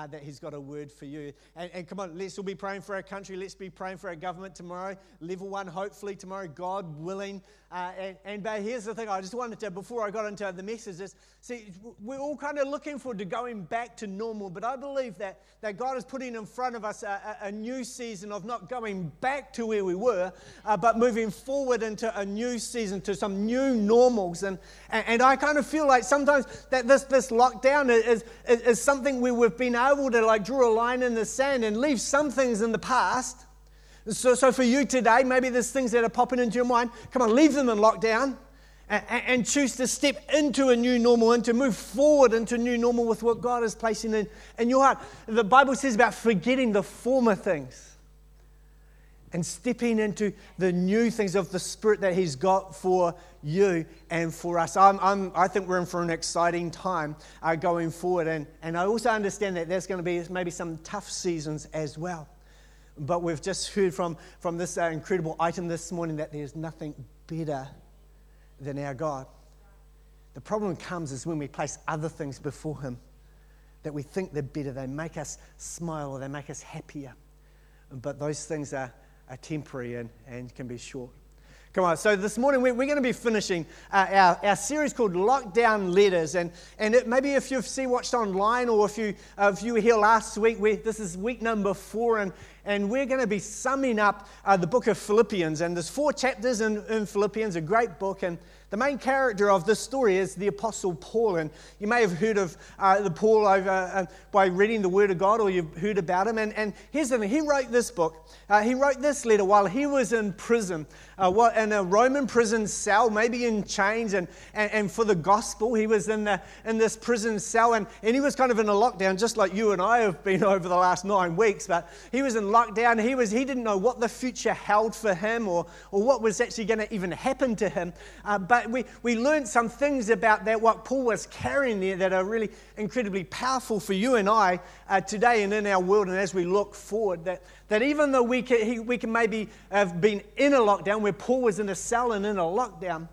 uh, that He's got a word for you. And, and, come on, let's all be praying for our country. Let's be praying for our government tomorrow. Level one, hopefully tomorrow, God willing. Uh, and, and, but here's the thing I just wanted to, before I got into the messages, see, we're all kind of looking forward to going back to normal, but I believe that, that God is putting in front of us a, a, a new season of not going back to where we were, uh, but moving forward into a new season, to some new normals. And, and, and I kind of feel like sometimes that this, this lockdown is, is, is something where we've been able to like draw a line in the sand and leave some things in the past so, so for you today, maybe there's things that are popping into your mind. Come on, leave them in lockdown and, and choose to step into a new normal and to move forward into a new normal with what God is placing in, in your heart. The Bible says about forgetting the former things and stepping into the new things of the Spirit that He's got for you and for us. I'm, I'm, i think we're in for an exciting time uh, going forward. And, and I also understand that there's going to be maybe some tough seasons as well. But we've just heard from, from this uh, incredible item this morning that there's nothing better than our God. The problem comes is when we place other things before Him that we think they're better, they make us smile or they make us happier. But those things are, are temporary and, and can be short. Come on, so this morning we're, we're going to be finishing uh, our, our series called Lockdown Letters. And, and it, maybe if you've seen, watched online or if you, uh, if you were here last week, we, this is week number four. And, and we're going to be summing up uh, the book of Philippians. And there's four chapters in, in Philippians, a great book. And the main character of this story is the Apostle Paul, and you may have heard of uh, the Paul over, uh, by reading the Word of God, or you've heard about him. And, and here's the thing: he wrote this book. Uh, he wrote this letter while he was in prison, uh, in a Roman prison cell, maybe in chains, and, and, and, for the gospel, he was in the, in this prison cell, and, and he was kind of in a lockdown, just like you and I have been over the last nine weeks. But he was in lockdown. He was he didn't know what the future held for him, or or what was actually going to even happen to him. Uh, but we, we learned some things about that, what Paul was carrying there, that are really incredibly powerful for you and I uh, today and in our world. And as we look forward, that, that even though we can, he, we can maybe have been in a lockdown where Paul was in a cell and in a lockdown,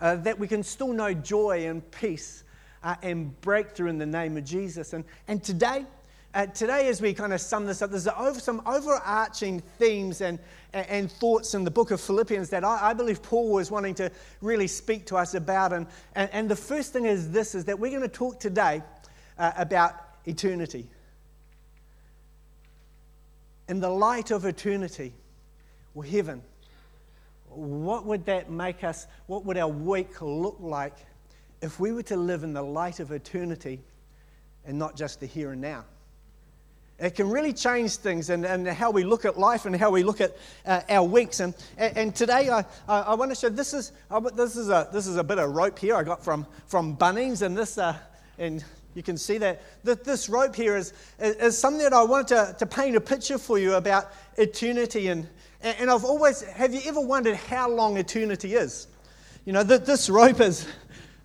uh, that we can still know joy and peace uh, and breakthrough in the name of Jesus. And, and today, uh, today, as we kind of sum this up, there's some overarching themes and, and thoughts in the book of Philippians that I, I, believe Paul was wanting to really speak to us about. And, and, and the first thing is this, is that we're going to talk today uh, about eternity. In the light of eternity, or heaven, what would that make us, what would our week look like if we were to live in the light of eternity and not just the here and now? It can really change things and, and how we look at life and how we look at uh, our weeks. And, and today I, I, want to show this is, this, is a, this is a bit of rope here I got from, from Bunnings. And, this, uh, and you can see that, that this rope here is, is something that I wanted to, to paint a picture for you about eternity. And, and I've always, have you ever wondered how long eternity is? You know, that this rope is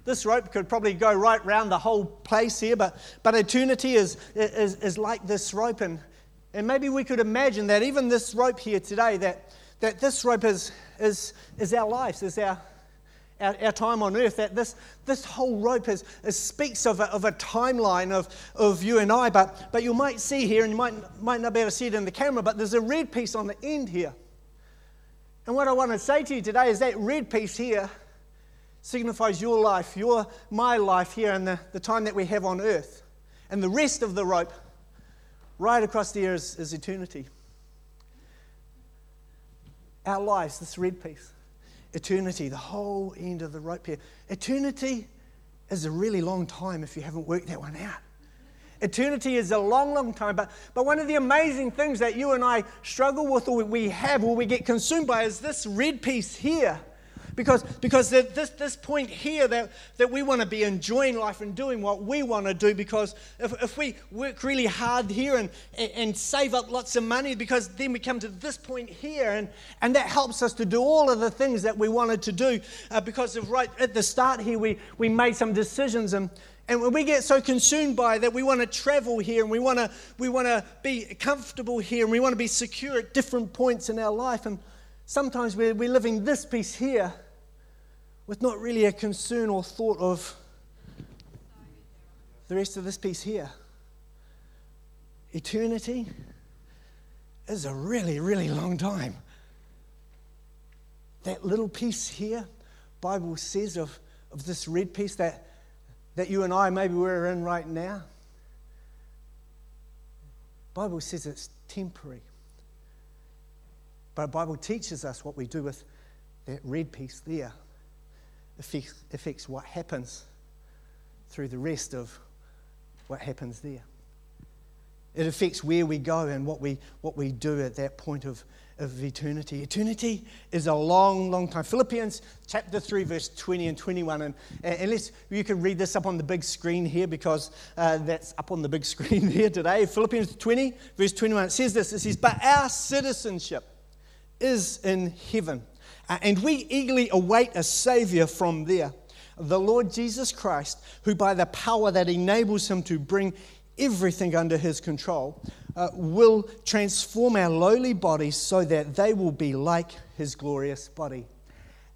this rope could probably go right round the whole place here, but, but eternity is, is, is like this rope. And, and maybe we could imagine that even this rope here today, that, that this rope is, is, is our lives, is our, our, our, time on earth, that this, this whole rope is, is speaks of a, of a timeline of, of you and I. But, but you might see here, and you might, might not be able to see it in the camera, but there's a red piece on the end here. And what I want to say to you today is that red piece here signifies your life, your, my life here, and the, the time that we have on earth. And the rest of the rope, right across there, is, is eternity. Our lives, this red piece, eternity, the whole end of the rope here. Eternity is a really long time if you haven't worked that one out. Eternity is a long, long time. But, but one of the amazing things that you and I struggle with, or we have, or we get consumed by, is this red piece here. Because, because this, this point here that, that we want to be enjoying life and doing what we want to do, because if, if we work really hard here and, and save up lots of money, because then we come to this point here, and, and that helps us to do all of the things that we wanted to do. Uh, because of right at the start here, we, we made some decisions and and when we get so consumed by that, we want to travel here and we want to, we want to be comfortable here and we want to be secure at different points in our life. And sometimes we're, we're living this piece here with not really a concern or thought of the rest of this piece here. Eternity is a really, really long time. That little piece here, Bible says of, of this red piece that, that you and I maybe we're in right now. Bible says it's temporary. But the Bible teaches us what we do with that red piece there affects, affects what happens through the rest of what happens there. It affects where we go and what we, what we do at that point of, of eternity. Eternity is a long, long time. Philippians chapter 3, verse 20 and 21. And, let's, you can read this up on the big screen here because uh, that's up on the big screen here today. Philippians 20, verse 21. It says this It says, But our citizenship is in heaven, and we eagerly await a Savior from there, the Lord Jesus Christ, who by the power that enables him to bring everything under his control, uh, will transform our lowly bodies so that they will be like his glorious body.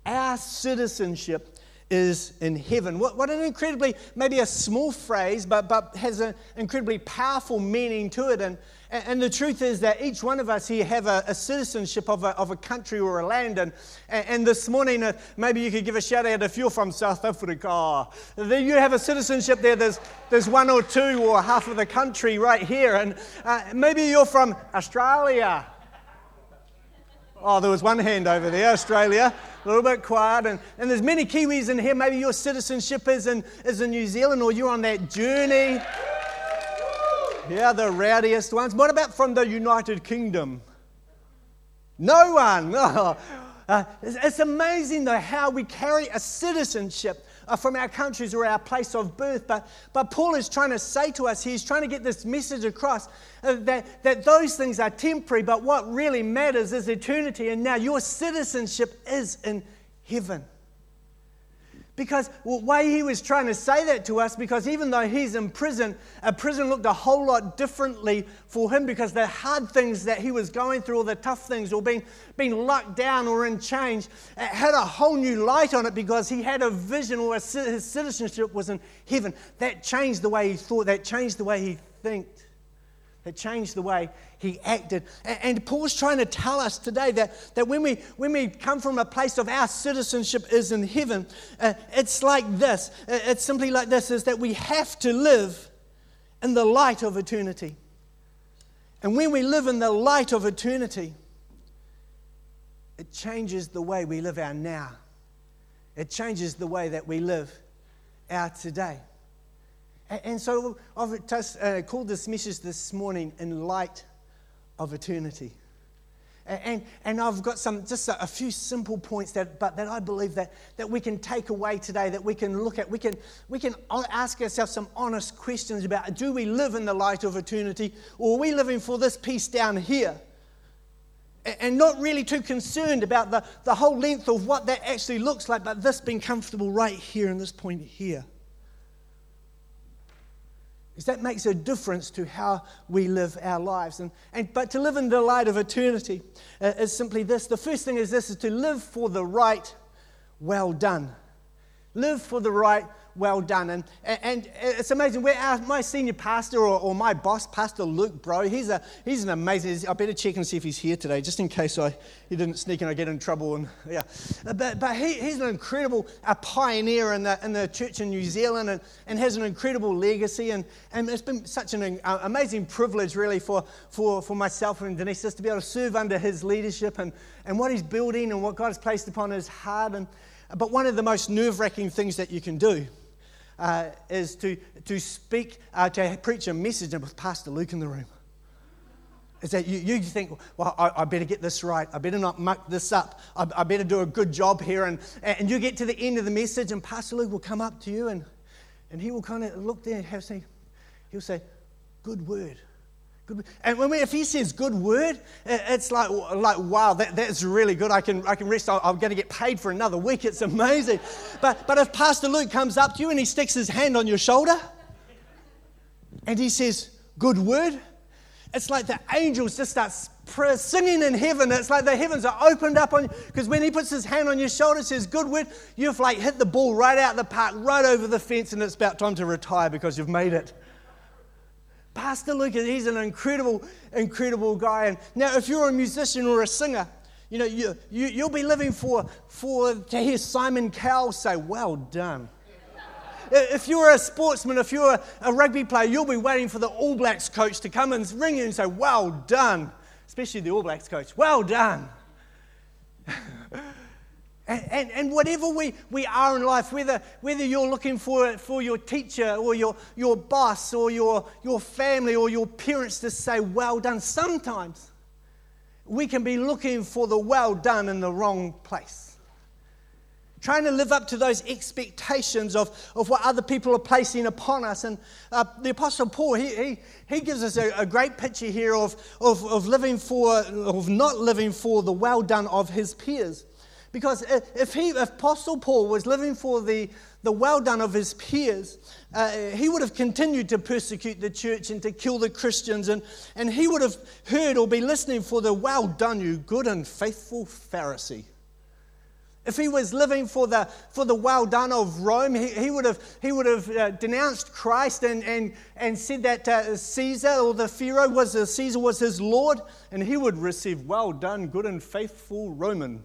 Our citizenship is in heaven. What, what an incredibly, maybe a small phrase, but, but has an incredibly powerful meaning to it. And, and the truth is that each one of us here have a, a citizenship of a, of a country or a land. And, and this morning, uh, maybe you could give a shout out if you're from South Africa. You have a citizenship there. There's, there's one or two or half of the country right here. And uh, maybe you're from Australia. Oh, there was one hand over there, Australia, a little bit quiet. And, and there's many Kiwis in here. Maybe your citizenship is in, is in New Zealand or you're on that journey. Yeah, the rowdiest ones. What about from the United Kingdom? No one. Oh, uh, it's, it's, amazing, though, how we carry a citizenship from our countries or our place of birth. But, but Paul is trying to say to us, he's trying to get this message across uh, that, that those things are temporary, but what really matters is eternity. And now your citizenship is in heaven. Because why he was trying to say that to us, because even though he's in prison, a prison looked a whole lot differently for him because the hard things that he was going through, or the tough things, or being, being locked down or in change, had a whole new light on it because he had a vision or his citizenship was in heaven. That changed the way he thought, that changed the way he think, that changed the way he acted. And Paul's trying to tell us today that, that when, we, when we come from a place of our citizenship is in heaven, uh, it's like this. Uh, it's simply like this is that we have to live in the light of eternity. And when we live in the light of eternity, it changes the way we live our now. It changes the way that we live our today. And so I've uh, called this message this morning in light of eternity. And, and I've got some, just a, a, few simple points that, but that I believe that, that we can take away today, that we can look at. We can, we can ask ourselves some honest questions about do we live in the light of eternity or are we living for this piece down here? And not really too concerned about the, the whole length of what that actually looks like, but this being comfortable right here in this point here is that makes a difference to how we live our lives. And, and, but to live in the light of eternity uh, is simply this. The first thing is this is to live for the right, well done. Live for the right, well done. And, and it's amazing. We're our, my senior pastor or, or, my boss, Pastor Luke Bro, he's, a, he's an amazing, I better check and see if he's here today, just in case I, he didn't sneak and I get in trouble. And, yeah. But, but he, he's an incredible a pioneer in the, in the church in New Zealand and, and has an incredible legacy. And, and it's been such an uh, amazing privilege, really, for, for, for myself and Denise just to be able to serve under his leadership and, and what he's building and what God has placed upon his heart. And, but one of the most nerve wracking things that you can do uh, is to, to speak, uh, to preach a message with Pastor Luke in the room. Is that you, you think, well, I, I, better get this right. I better not muck this up. I, I, better do a good job here. And, and you get to the end of the message, and Pastor Luke will come up to you and, and he will kind of look there and have say, he'll say, Good word. And when we, if he says good word, it's like, like wow, that, that's really good. I can, I can rest. I'm going to get paid for another week. It's amazing. But, but if Pastor Luke comes up to you and he sticks his hand on your shoulder and he says, good word, it's like the angels just start singing in heaven. It's like the heavens are opened up on you. Because when he puts his hand on your shoulder, says, Good word, you've like hit the ball right out of the park, right over the fence, and it's about time to retire because you've made it. Pastor Lucas, he's an incredible, incredible guy. And now, if you're a musician or a singer, you know, you, you, you'll be living for, for to hear Simon Cowell say, Well done. If you're a sportsman, if you're a, a, rugby player, you'll be waiting for the All Blacks coach to come and ring you and say, Well done. Especially the All Blacks coach, Well done. and, and, and, whatever we, we are in life, whether, whether you're looking for, for your teacher or your, your boss or your, your family or your parents to say, Well done, sometimes we can be looking for the well done in the wrong place. Trying to live up to those expectations of, of what other people are placing upon us. And uh, the Apostle Paul, he, he, he gives us a, a great picture here of, of, of living for, of not living for the well done of his peers. Because if, he, if Apostle Paul was living for the, the well done of his peers, uh, he would have continued to persecute the church and to kill the Christians, and, and he would have heard or be listening for the well done, you good and faithful Pharisee. If he was living for the, for the well done of Rome, he, he would have, he would have uh, denounced Christ and, and, and said that uh, Caesar or the Pharaoh was uh, Caesar was his Lord, and he would receive well done, good and faithful Roman.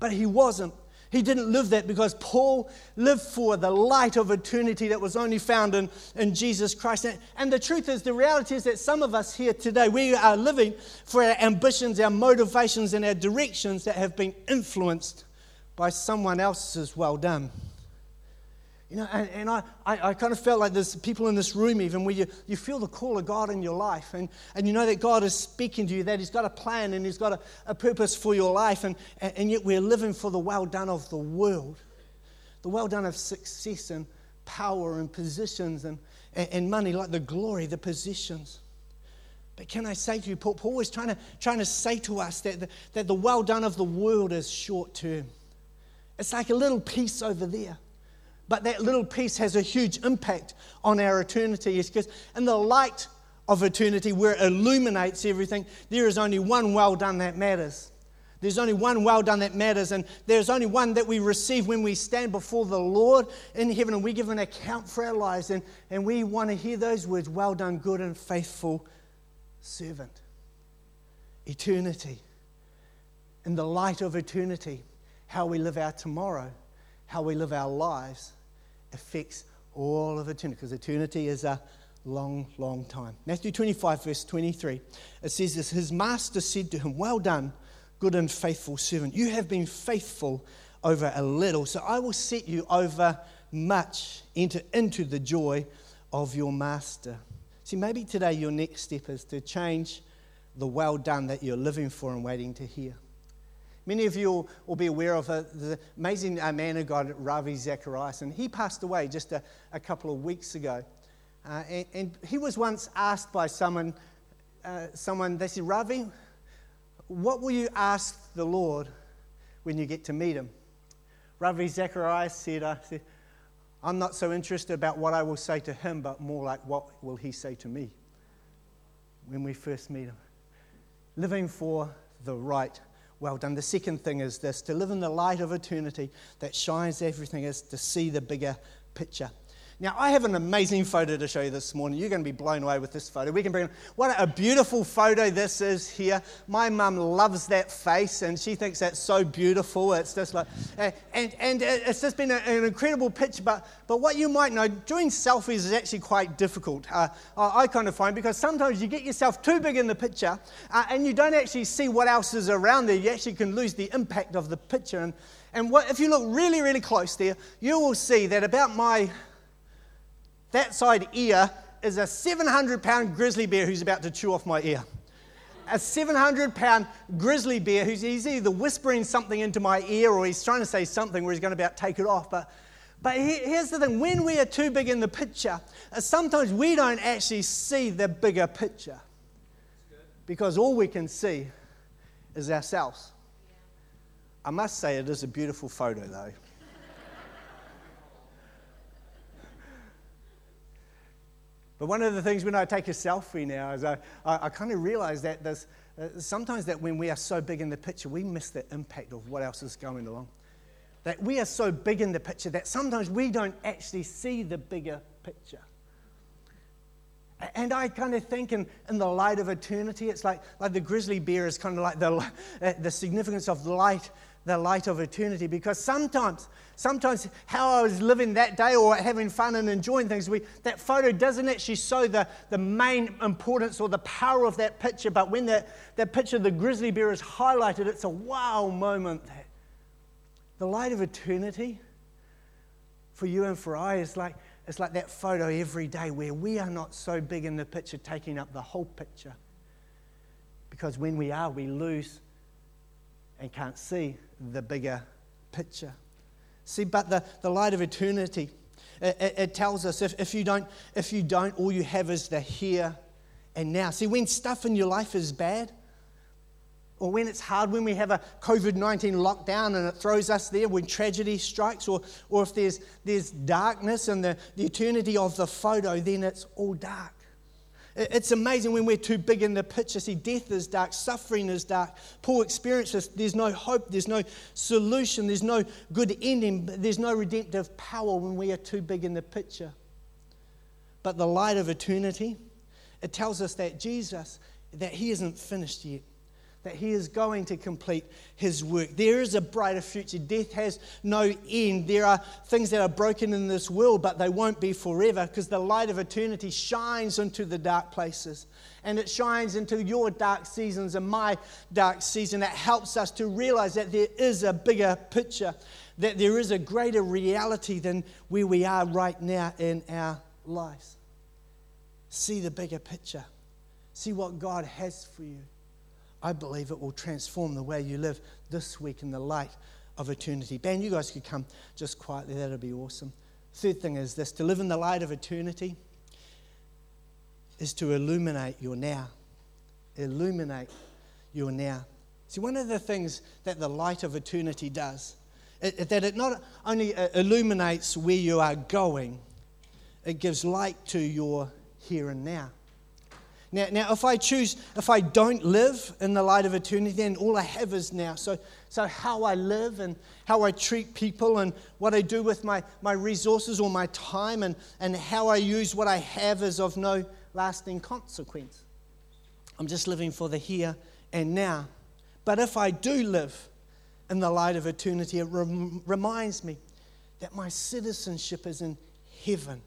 But he wasn't. He didn't live that because Paul lived for the light of eternity that was only found in, in Jesus Christ. And, and the truth is, the reality is that some of us here today, we are living for our ambitions, our motivations, and our directions that have been influenced by someone else's well done. You know, and, and I, I, I, kind of felt like there's people in this room even where you, you feel the call of God in your life and, and you know that God is speaking to you, that He's got a plan and He's got a, a purpose for your life, and, and yet we're living for the well done of the world, the well done of success and power and positions and, and, and money, like the glory, the positions. But can I say to you, Paul, Paul is trying to, trying to say to us that the, that the well done of the world is short term. It's like a little piece over there. But that little piece has a huge impact on our eternity. It's because in the light of eternity, where it illuminates everything, there is only one well done that matters. There's only one well done that matters, and there's only one that we receive when we stand before the Lord in heaven and we give an account for our lives. And, and we want to hear those words Well done, good and faithful servant. Eternity. In the light of eternity, how we live our tomorrow, how we live our lives affects all of eternity because eternity is a long, long time. Matthew 25, verse 23, it says this His master said to him, Well done, good and faithful servant. You have been faithful over a little, so I will set you over much. Enter into the joy of your master. See, maybe today your next step is to change the well done that you're living for and waiting to hear. Many of you will be aware of a, the amazing uh, man of God, Ravi Zacharias, and he passed away just a, a couple of weeks ago. Uh, and, and, he was once asked by someone, uh, someone, they said, Ravi, what will you ask the Lord when you get to meet him? Ravi Zacharias said, uh, said, I'm not so interested about what I will say to him, but more like what will he say to me when we first meet him. Living for the right well done. The second thing is this to live in the light of eternity that shines everything is to see the bigger picture. Now, I have an amazing photo to show you this morning. You're going to be blown away with this photo. We can bring what a beautiful photo this is here. My mum loves that face and she thinks that's so beautiful. It's just like, and, and it's just been an incredible picture. But, but what you might know, doing selfies is actually quite difficult. Uh, I, kind of find because sometimes you get yourself too big in the picture uh, and you don't actually see what else is around there. You actually can lose the impact of the picture. And, and what, if you look really, really close there, you will see that about my that side ear is a 700 pound grizzly bear who's about to chew off my ear. A 700 pound grizzly bear who's he's either whispering something into my ear or he's trying to say something where he's going to about take it off. But, but here's the thing when we are too big in the picture, uh, sometimes we don't actually see the bigger picture because all we can see is ourselves. I must say, it is a beautiful photo, though. But one of the things when I take a selfie now is I, I, I kind of realize that there's uh, sometimes that when we are so big in the picture, we miss the impact of what else is going along. That we are so big in the picture that sometimes we don't actually see the bigger picture. And I kind of think in, in the light of eternity, it's like, like the grizzly bear is kind of like the, uh, the significance of light, the light of eternity. Because sometimes, sometimes how I was living that day or having fun and enjoying things, we, that photo doesn't actually show the, the main importance or the power of that picture. But when that, that picture of the grizzly bear is highlighted, it's a wow moment. The light of eternity for you and for I is like, it's like that photo every day where we are not so big in the picture, taking up the whole picture. Because when we are, we lose and can't see the bigger picture. See, but the, the light of eternity, it, it, it tells us if, if, you don't, if you don't, all you have is the here and now. See, when stuff in your life is bad, or when it's hard, when we have a COVID 19 lockdown and it throws us there, when tragedy strikes, or, or if there's, there's darkness and the, the eternity of the photo, then it's all dark. It's amazing when we're too big in the picture. See, death is dark, suffering is dark. poor experiences there's no hope, there's no solution, there's no good ending, there's no redemptive power when we are too big in the picture. But the light of eternity, it tells us that Jesus, that he isn't finished yet that he is going to complete his work. There is a brighter future. Death has no end. There are things that are broken in this world, but they won't be forever because the light of eternity shines into the dark places. And it shines into your dark seasons and my dark season. It helps us to realize that there is a bigger picture, that there is a greater reality than where we are right now in our lives. See the bigger picture. See what God has for you. I believe it will transform the way you live this week in the light of eternity. Ben, you guys could come just quietly, that'd be awesome. Third thing is this to live in the light of eternity is to illuminate your now. Illuminate your now. See, one of the things that the light of eternity does, is that it not only uh, illuminates where you are going, it gives light to your here and now. Now, now, if I choose, if I don't live in the light of eternity, then all I have is now. So, so how I live and how I treat people and what I do with my, my resources or my time and, and how I use what I have is of no lasting consequence. I'm just living for the here and now. But if I do live in the light of eternity, it rem- reminds me that my citizenship is in heaven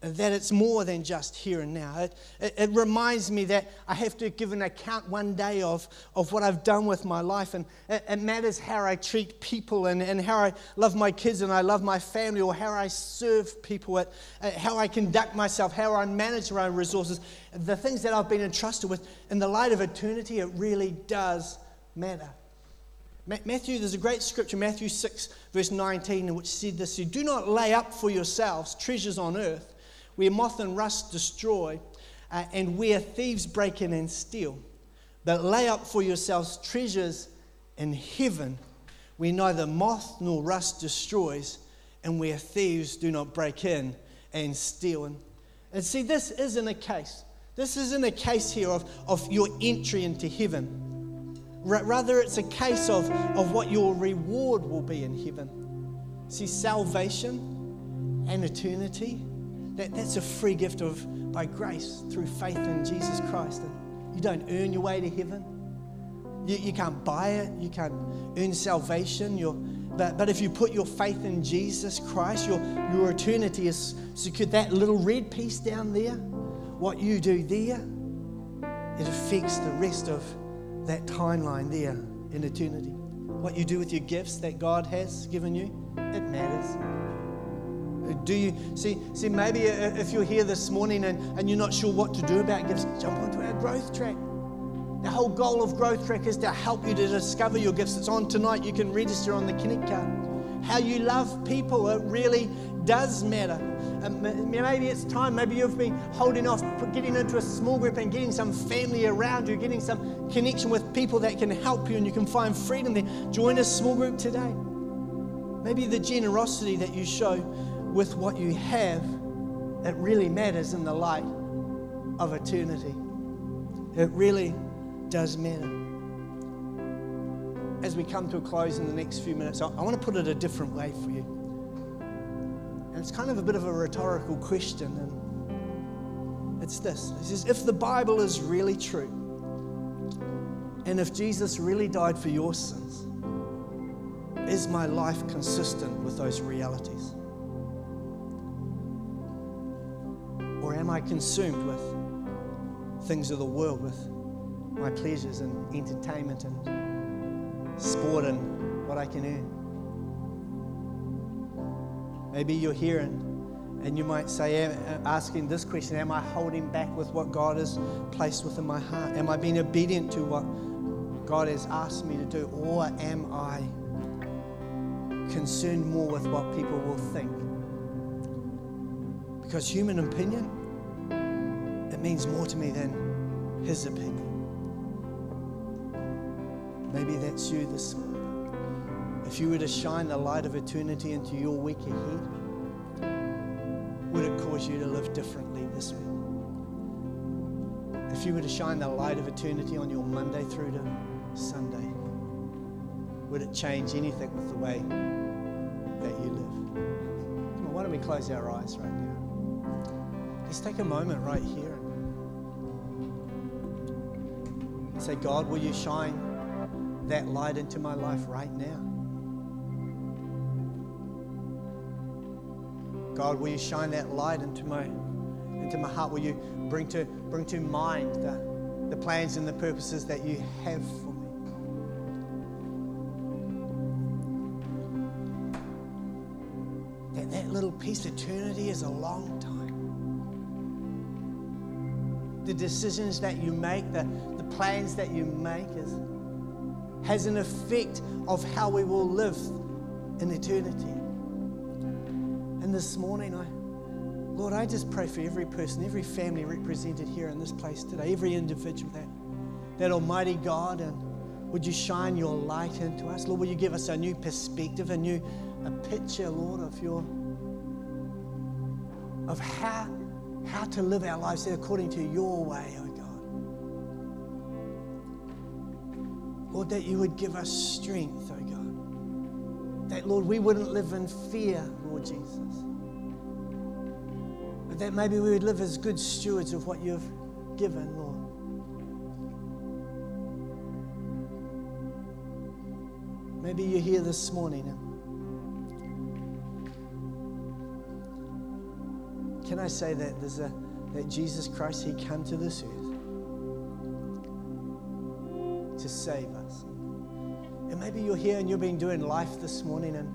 that it's more than just here and now. It, it, it, reminds me that I have to give an account one day of, of what I've done with my life. And it, it, matters how I treat people and, and how I love my kids and I love my family or how I serve people, at, how I conduct myself, how I manage my own resources. The things that I've been entrusted with, in the light of eternity, it really does matter. Matthew, there's a great scripture, Matthew 6, verse 19, in which said this Do not lay up for yourselves treasures on earth where moth and rust destroy, uh, and where thieves break in and steal. But lay up for yourselves treasures in heaven, where neither moth nor rust destroys, and where thieves do not break in and steal. And, and see, this isn't a case. This isn't a case here of, of your entry into heaven. Rather, it's a case of, of what your reward will be in heaven. See, salvation and eternity that, that's a free gift of by grace through faith in Jesus Christ. You don't earn your way to heaven. You, you can't buy it. You can't earn salvation. You're, but, but if you put your faith in Jesus Christ, your, your eternity is secured. That little red piece down there, what you do there, it affects the rest of that timeline there in eternity. What you do with your gifts that God has given you, it matters. Do you see? See, maybe if you're here this morning and, and you're not sure what to do about gifts, jump onto our growth track. The whole goal of Growth Track is to help you to discover your gifts. It's on tonight. You can register on the Connect card. How you love people, it really does matter. Um, maybe it's time, maybe you've been holding off getting into a small group and getting some family around you, getting some connection with people that can help you and you can find freedom there. Join a small group today. Maybe the generosity that you show with what you have, it really matters in the light of eternity. It really does matter. As we come to a close in the next few minutes, I, I want to put it a different way for you. And it's kind of a bit of a rhetorical question. And It's this. It says, if the Bible is really true, and if Jesus really died for your sins, is my life consistent with those realities? Am I consumed with things of the world, with my pleasures and entertainment and sport and what I can earn? Maybe you're here and, and you might say, uh, asking this question Am I holding back with what God has placed within my heart? Am I being obedient to what God has asked me to do? Or am I concerned more with what people will think? Because human opinion, it means more to me than his opinion. Maybe that's you this morning. If you were to shine the light of eternity into your week ahead, would it cause you to live differently this week? If you were to shine the light of eternity on your Monday through to Sunday, would it change anything with the way that you live? Come on, why don't we close our eyes right now? Let's take a moment right here say, God, will you shine that light into my life right now? God, will you shine that light into my into my heart? Will you bring to bring to mind the, the plans and the purposes that you have for me? That that little piece eternity is a long time. The decisions that you make, the, the plans that you make is has an effect of how we will live in eternity. And this morning, I, Lord, I just pray for every person, every family represented here in this place today, every individual that, that Almighty God, and would you shine your light into us? Lord, will you give us a new perspective, a new a picture, Lord, of your of how how to live our lives according to your way, oh God. Lord, that you would give us strength, oh God. That, Lord, we wouldn't live in fear, Lord Jesus But that maybe we would live as good stewards of what you've given, Lord. Maybe you're here this morning. Can I say that there's a that Jesus Christ He came to this earth to save us. And maybe you're here and you've been doing life this morning and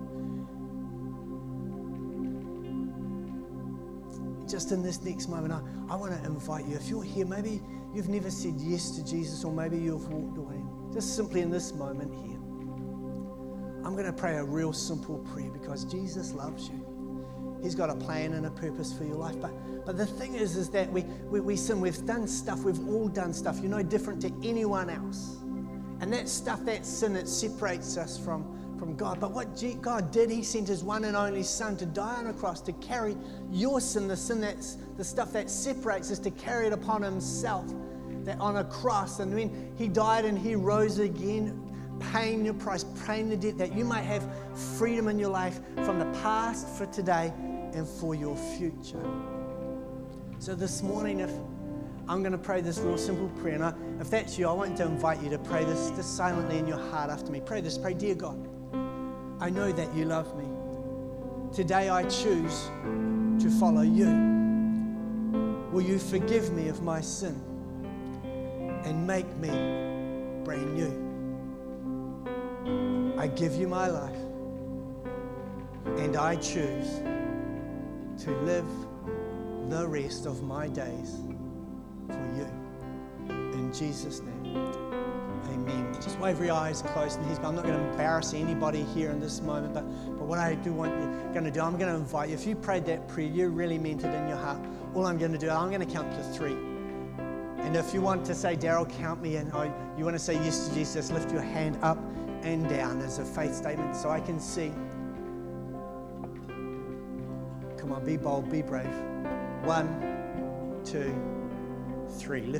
just in this next moment, I, I want to invite you. If you're here, maybe you've never said yes to Jesus, or maybe you've walked away. Just simply in this moment here, I'm going to pray a real simple prayer because Jesus loves you. He's got a plan and a purpose for your life. But, but the thing is, is that we, we, we sin. We've done stuff. We've all done stuff. You're no different to anyone else. And that stuff, that sin, it separates us from, from God. But what God did, He sent His one and only Son to die on a cross to carry your sin, the sin that's the stuff that separates us, to carry it upon Himself that on a cross. And when He died and He rose again, paying your price, paying the debt, that you might have freedom in your life from the past for today and for your future. So this morning, if I'm going to pray this real simple prayer, and I, if that's you, I want to invite you to pray this just silently in your heart after me. Pray this. Pray, dear God. I know that you love me. Today I choose to follow you. Will you forgive me of my sin and make me brand new? I give you my life and I choose to live the rest of my days for you. In Jesus' name. Amen. Just wave your eyes closed and I'm not going to embarrass anybody here in this moment, but, but what I do want you going to do, I'm going to invite you. If you prayed that prayer, you really meant it in your heart. All I'm going to do, I'm going to count to three. And if you want to say, Daryl, count me in, or you want to say yes to Jesus, lift your hand up and down as a faith statement so I can see. Come on, be bold, be brave. One, two, three. Lift